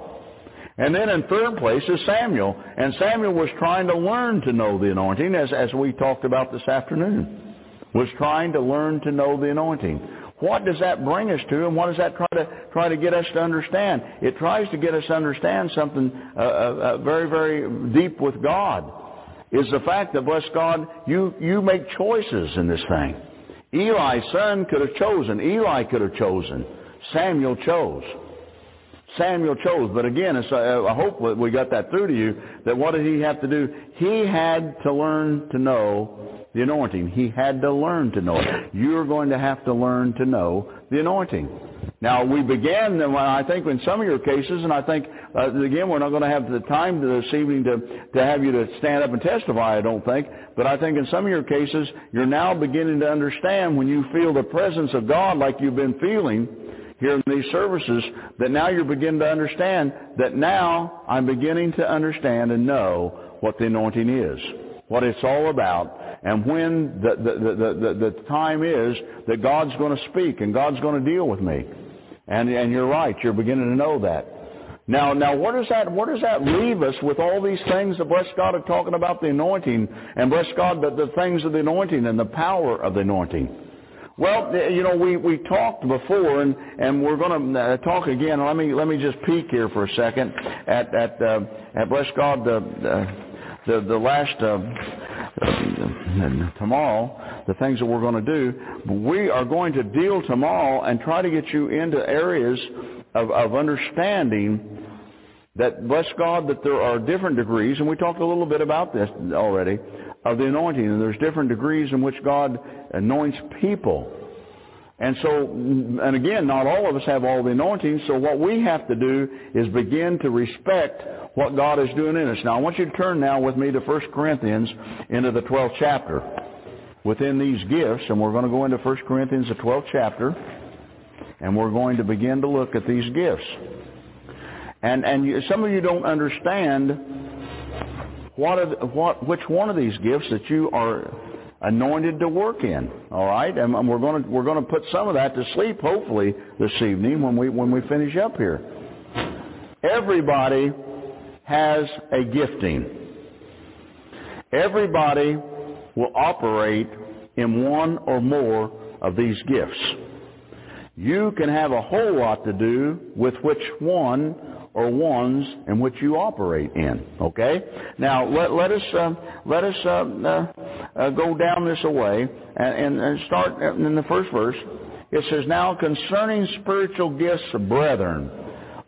And then in third place is Samuel. And Samuel was trying to learn to know the anointing as, as we talked about this afternoon. Was trying to learn to know the anointing. What does that bring us to and what does that try to, try to get us to understand? It tries to get us to understand something uh, uh, uh very, very deep with God. Is the fact that, bless God, you, you make choices in this thing. Eli's son could have chosen. Eli could have chosen. Samuel chose. Samuel chose. But again, it's, uh, I hope we got that through to you, that what did he have to do? He had to learn to know the anointing. He had to learn to know it. You're going to have to learn to know the anointing. Now, we began, and I think, in some of your cases, and I think, uh, again, we're not going to have the time this evening to, to have you to stand up and testify, I don't think. But I think in some of your cases, you're now beginning to understand when you feel the presence of God like you've been feeling, here in these services that now you're beginning to understand that now I'm beginning to understand and know what the anointing is, what it's all about, and when the, the, the, the, the time is that God's going to speak and God's going to deal with me. And, and you're right, you're beginning to know that. Now, now, what does that, where does that leave us with all these things that bless God are talking about the anointing and bless God the, the things of the anointing and the power of the anointing? Well, you know, we, we talked before, and, and we're going to uh, talk again. Let me let me just peek here for a second at at uh, at bless God the the the last uh, uh, tomorrow the things that we're going to do. We are going to deal tomorrow and try to get you into areas of, of understanding that bless God that there are different degrees, and we talked a little bit about this already of the anointing, and there's different degrees in which God anoints people. And so, and again, not all of us have all the anointing, so what we have to do is begin to respect what God is doing in us. Now, I want you to turn now with me to 1 Corinthians into the 12th chapter. Within these gifts, and we're going to go into 1 Corinthians, the 12th chapter, and we're going to begin to look at these gifts. And, and you, some of you don't understand what, are, what, which one of these gifts that you are anointed to work in. All right, and we're going to we're going to put some of that to sleep hopefully this evening when we when we finish up here. Everybody has a gifting. Everybody will operate in one or more of these gifts. You can have a whole lot to do with which one or ones in which you operate in. Okay? Now let, let us uh, let us uh, uh, uh, go down this away and, and start in the first verse. It says, "Now concerning spiritual gifts, brethren,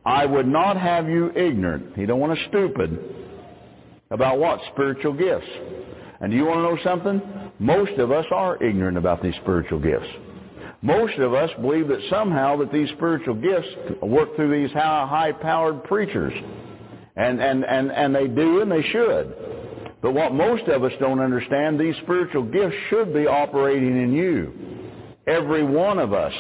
I would not have you ignorant." He don't want us stupid about what spiritual gifts. And do you want to know something? Most of us are ignorant about these spiritual gifts. Most of us believe that somehow that these spiritual gifts work through these high-powered preachers. And, and, and, and they do and they should. But what most of us don't understand, these spiritual gifts should be operating in you. Every one of us,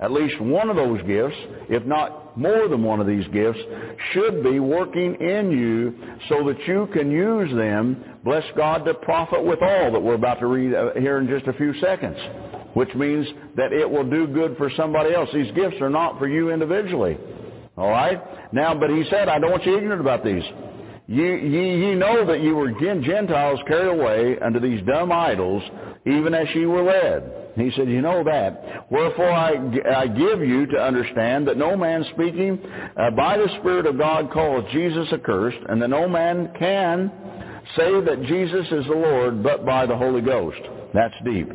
at least one of those gifts, if not more than one of these gifts, should be working in you so that you can use them, bless God, to profit with all that we're about to read uh, here in just a few seconds which means that it will do good for somebody else. These gifts are not for you individually. All right? Now, but he said, I don't want you ignorant about these. You, ye, ye know that you were Gentiles carried away unto these dumb idols, even as ye were led. He said, you know that. Wherefore I, I give you to understand that no man speaking uh, by the Spirit of God calls Jesus accursed, and that no man can say that Jesus is the Lord but by the Holy Ghost. That's deep.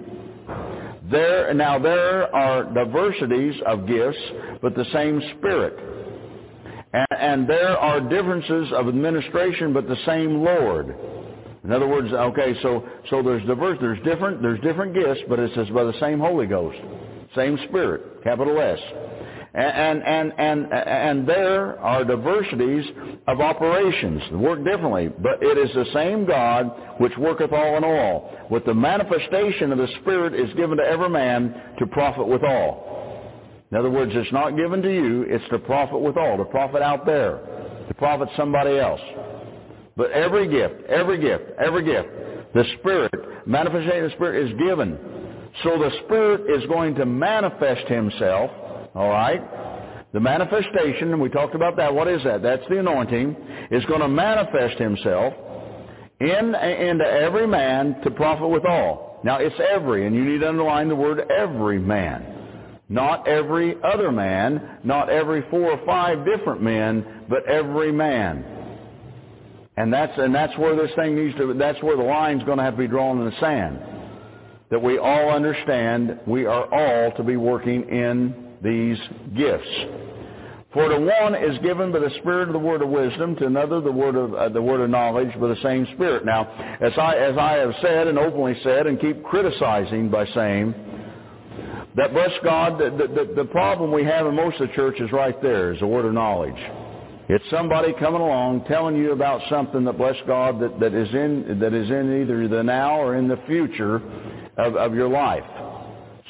There, now there are diversities of gifts, but the same Spirit. And, and there are differences of administration, but the same Lord. In other words, okay, so so there's diverse, there's different, there's different gifts, but it says by the same Holy Ghost. Same Spirit, capital S. And, and, and, and there are diversities of operations that work differently, but it is the same God which worketh all in all. With the manifestation of the Spirit is given to every man to profit withal. In other words, it's not given to you, it's to profit withal, to profit out there, to profit somebody else. But every gift, every gift, every gift, the Spirit, manifestation of the Spirit is given. So the Spirit is going to manifest Himself all right? The manifestation, and we talked about that. What is that? That's the anointing. Is going to manifest himself in into every man to profit withal. Now it's every, and you need to underline the word every man. Not every other man, not every four or five different men, but every man. And that's and that's where this thing needs to that's where the line's going to have to be drawn in the sand. That we all understand we are all to be working in these gifts. For to one is given by the Spirit of the word of wisdom, to another the word of uh, the word of knowledge by the same Spirit. Now, as I as I have said and openly said, and keep criticizing by saying that, bless God, the, the, the problem we have in most of the church is right there, is the word of knowledge. It's somebody coming along telling you about something that, bless God, that, that is in that is in either the now or in the future of, of your life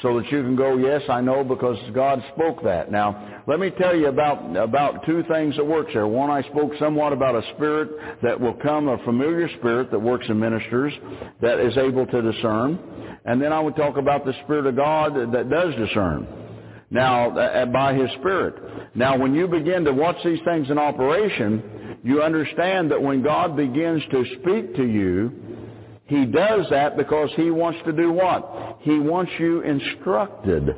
so that you can go, yes, I know because God spoke that. Now, let me tell you about, about two things that works there. One, I spoke somewhat about a spirit that will come, a familiar spirit that works in ministers that is able to discern. And then I would talk about the Spirit of God that does discern. Now, uh, by His Spirit. Now, when you begin to watch these things in operation, you understand that when God begins to speak to you, he does that because he wants to do what? He wants you instructed.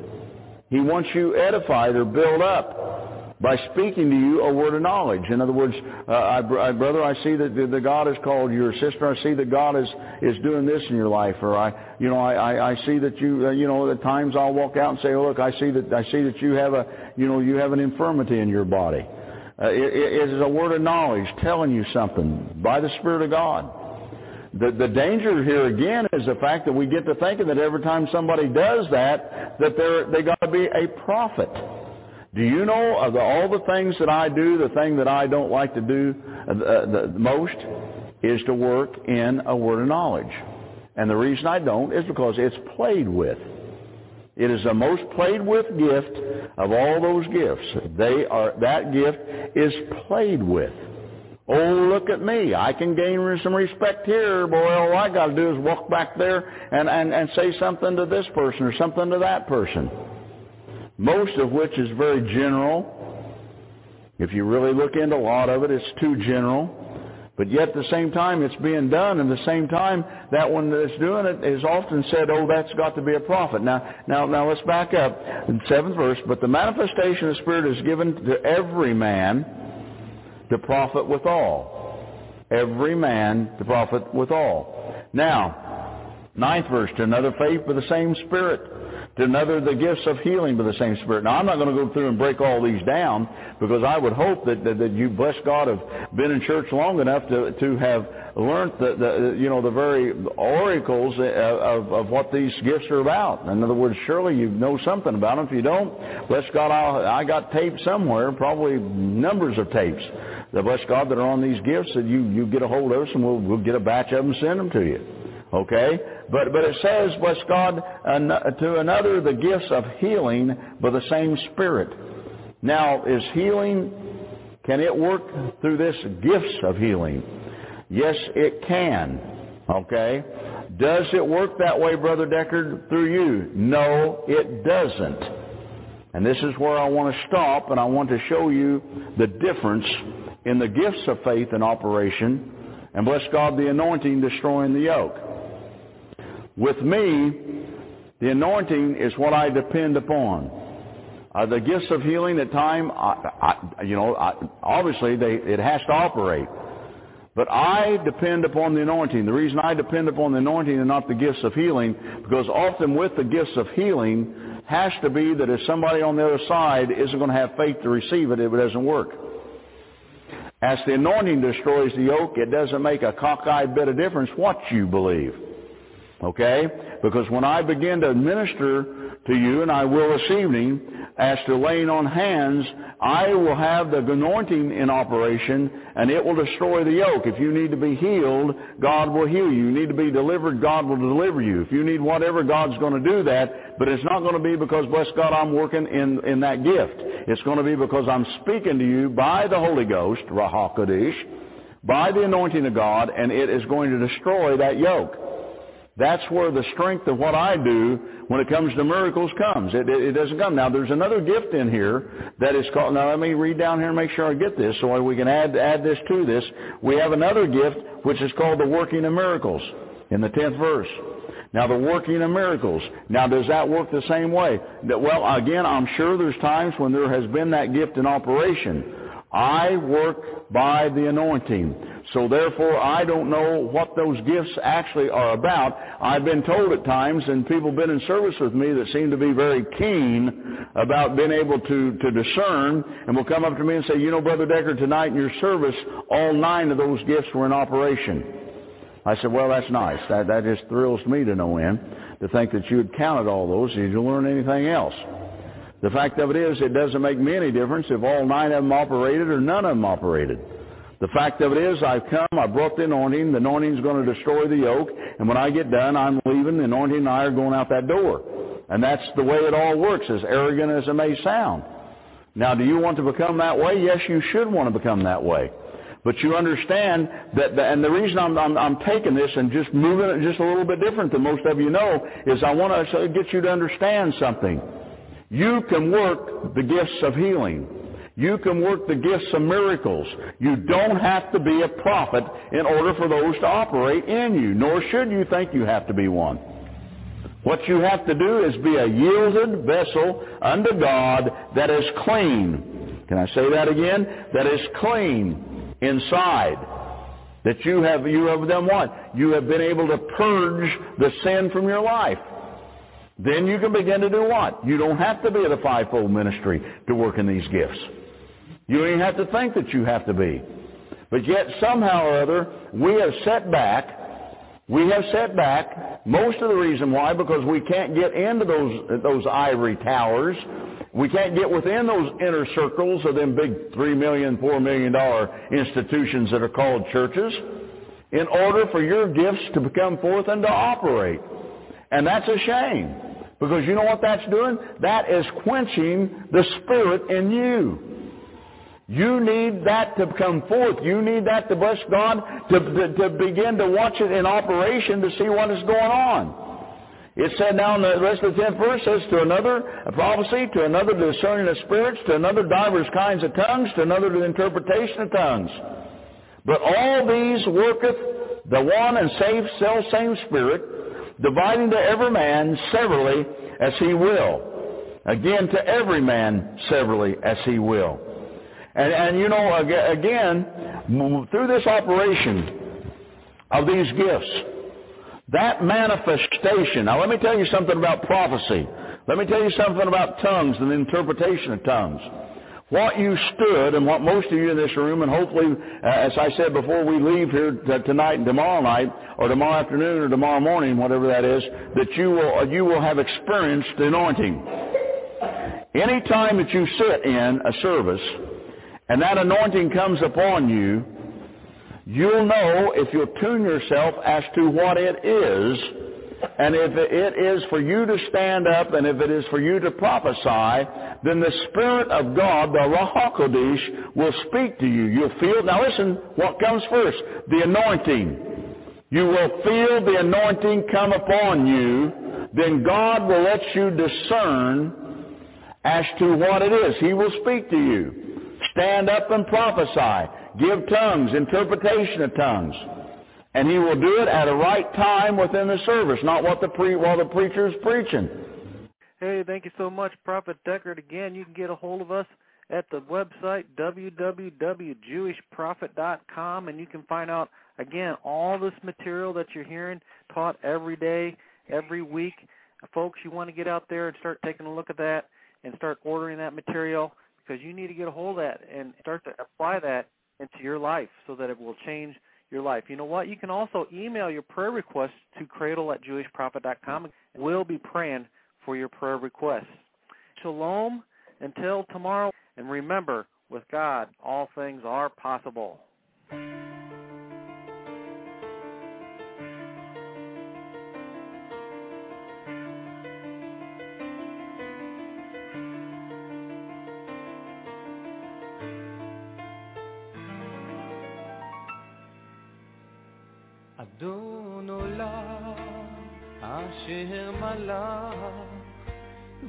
He wants you edified or built up by speaking to you a word of knowledge. In other words, uh, I, I, brother, I see that the, the God has called you, sister, I see that God is is doing this in your life, or I, you know, I I, I see that you, uh, you know, at times I'll walk out and say, oh, look, I see that I see that you have a, you know, you have an infirmity in your body. Uh, it, it is a word of knowledge telling you something by the Spirit of God. The, the danger here again is the fact that we get to thinking that every time somebody does that, that they're, they got to be a prophet. Do you know of the, all the things that I do, the thing that I don't like to do uh, the, the most is to work in a word of knowledge. And the reason I don't is because it's played with. It is the most played with gift of all those gifts. They are, that gift is played with. Oh, look at me. I can gain some respect here. Boy, all I got to do is walk back there and, and, and say something to this person or something to that person. Most of which is very general. If you really look into a lot of it, it's too general. But yet at the same time, it's being done. And at the same time, that one that's doing it is often said, oh, that's got to be a prophet. Now, now, now let's back up. In seventh verse, but the manifestation of the Spirit is given to every man to profit withal. Every man to profit withal. Now, ninth verse, to another faith by the same Spirit. To another the gifts of healing by the same Spirit. Now, I'm not going to go through and break all these down because I would hope that, that, that you, bless God, have been in church long enough to, to have learned the, the, you know, the very oracles uh, of, of what these gifts are about. In other words, surely you know something about them. If you don't, bless God, i I got tapes somewhere, probably numbers of tapes that bless God that are on these gifts that you, you get a hold of us and we'll, we'll get a batch of them and send them to you. Okay? But, but it says, bless God, to another the gifts of healing by the same Spirit. Now, is healing, can it work through this gifts of healing? Yes, it can. Okay? Does it work that way, Brother Deckard, through you? No, it doesn't. And this is where I want to stop and I want to show you the difference in the gifts of faith in operation, and bless God, the anointing destroying the yoke. With me, the anointing is what I depend upon. Uh, the gifts of healing at time, I, I, you know, I, obviously they, it has to operate. But I depend upon the anointing. The reason I depend upon the anointing and not the gifts of healing, because often with the gifts of healing has to be that if somebody on the other side isn't going to have faith to receive it, it doesn't work. As the anointing destroys the yoke, it doesn't make a cockeyed bit of difference what you believe. Okay? Because when I begin to minister to you, and I will this evening, as to laying on hands, I will have the anointing in operation, and it will destroy the yoke. If you need to be healed, God will heal you. You need to be delivered, God will deliver you. If you need whatever, God's going to do that, but it's not going to be because, bless God, I'm working in, in that gift. It's going to be because I'm speaking to you by the Holy Ghost, Ruach HaKodesh, by the anointing of God, and it is going to destroy that yoke. That's where the strength of what I do when it comes to miracles comes. It, it, it, doesn't come. Now, there's another gift in here that is called, now let me read down here and make sure I get this so we can add, add this to this. We have another gift which is called the working of miracles in the 10th verse. Now, the working of miracles. Now, does that work the same way? Well, again, I'm sure there's times when there has been that gift in operation. I work by the anointing. So therefore, I don't know what those gifts actually are about. I've been told at times, and people have been in service with me that seem to be very keen about being able to, to discern, and will come up to me and say, you know, Brother Deckard, tonight in your service, all nine of those gifts were in operation. I said, well, that's nice. That, that just thrills me to no end to think that you had counted all those. Did you learn anything else? The fact of it is, it doesn't make me any difference if all nine of them operated or none of them operated. The fact of it is, I've come, I've brought the anointing, the anointing's going to destroy the yoke, and when I get done, I'm leaving, the anointing and I are going out that door. And that's the way it all works, as arrogant as it may sound. Now, do you want to become that way? Yes, you should want to become that way. But you understand that, the, and the reason I'm, I'm, I'm taking this and just moving it just a little bit different than most of you know is I want to get you to understand something. You can work the gifts of healing. You can work the gifts of miracles. You don't have to be a prophet in order for those to operate in you, nor should you think you have to be one. What you have to do is be a yielded vessel unto God that is clean. Can I say that again? That is clean inside. That you have, you have done what? You have been able to purge the sin from your life. Then you can begin to do what? You don't have to be at a fivefold ministry to work in these gifts. You don't even have to think that you have to be. But yet somehow or other, we have set back. We have set back. Most of the reason why, because we can't get into those, those ivory towers. We can't get within those inner circles of them big three million, four million dollar institutions that are called churches in order for your gifts to come forth and to operate. And that's a shame. Because you know what that's doing? That is quenching the spirit in you. You need that to come forth. You need that to bless God to, to, to, begin to watch it in operation to see what is going on. It said now in the rest of the 10th verse says to another a prophecy, to another the discerning of spirits, to another divers kinds of tongues, to another the interpretation of tongues. But all these worketh the one and same self same spirit, dividing to every man severally as he will. Again, to every man severally as he will. And, and you know, again, through this operation of these gifts, that manifestation, now let me tell you something about prophecy. Let me tell you something about tongues and the interpretation of tongues. What you stood and what most of you in this room, and hopefully, uh, as I said before, we leave here t- tonight and tomorrow night, or tomorrow afternoon, or tomorrow morning, whatever that is, that you will, uh, you will have experienced the anointing. Any time that you sit in a service, and that anointing comes upon you, you'll know if you'll tune yourself as to what it is and if it is for you to stand up and if it is for you to prophesy, then the Spirit of God, the Ruach HaKodesh, will speak to you. You'll feel, now listen, what comes first? The anointing. You will feel the anointing come upon you. Then God will let you discern as to what it is. He will speak to you. Stand up and prophesy. Give tongues, interpretation of tongues. And he will do it at a right time within the service, not what the pre- while the preacher is preaching. Hey, thank you so much, Prophet Deckard. Again, you can get a hold of us at the website www.jewishprophet.com, and you can find out again all this material that you're hearing taught every day, every week. Folks, you want to get out there and start taking a look at that and start ordering that material because you need to get a hold of that and start to apply that into your life so that it will change your life. You know what? You can also email your prayer requests to cradle at jewishprophet.com. We'll be praying for your prayer requests. Shalom until tomorrow, and remember, with God, all things are possible.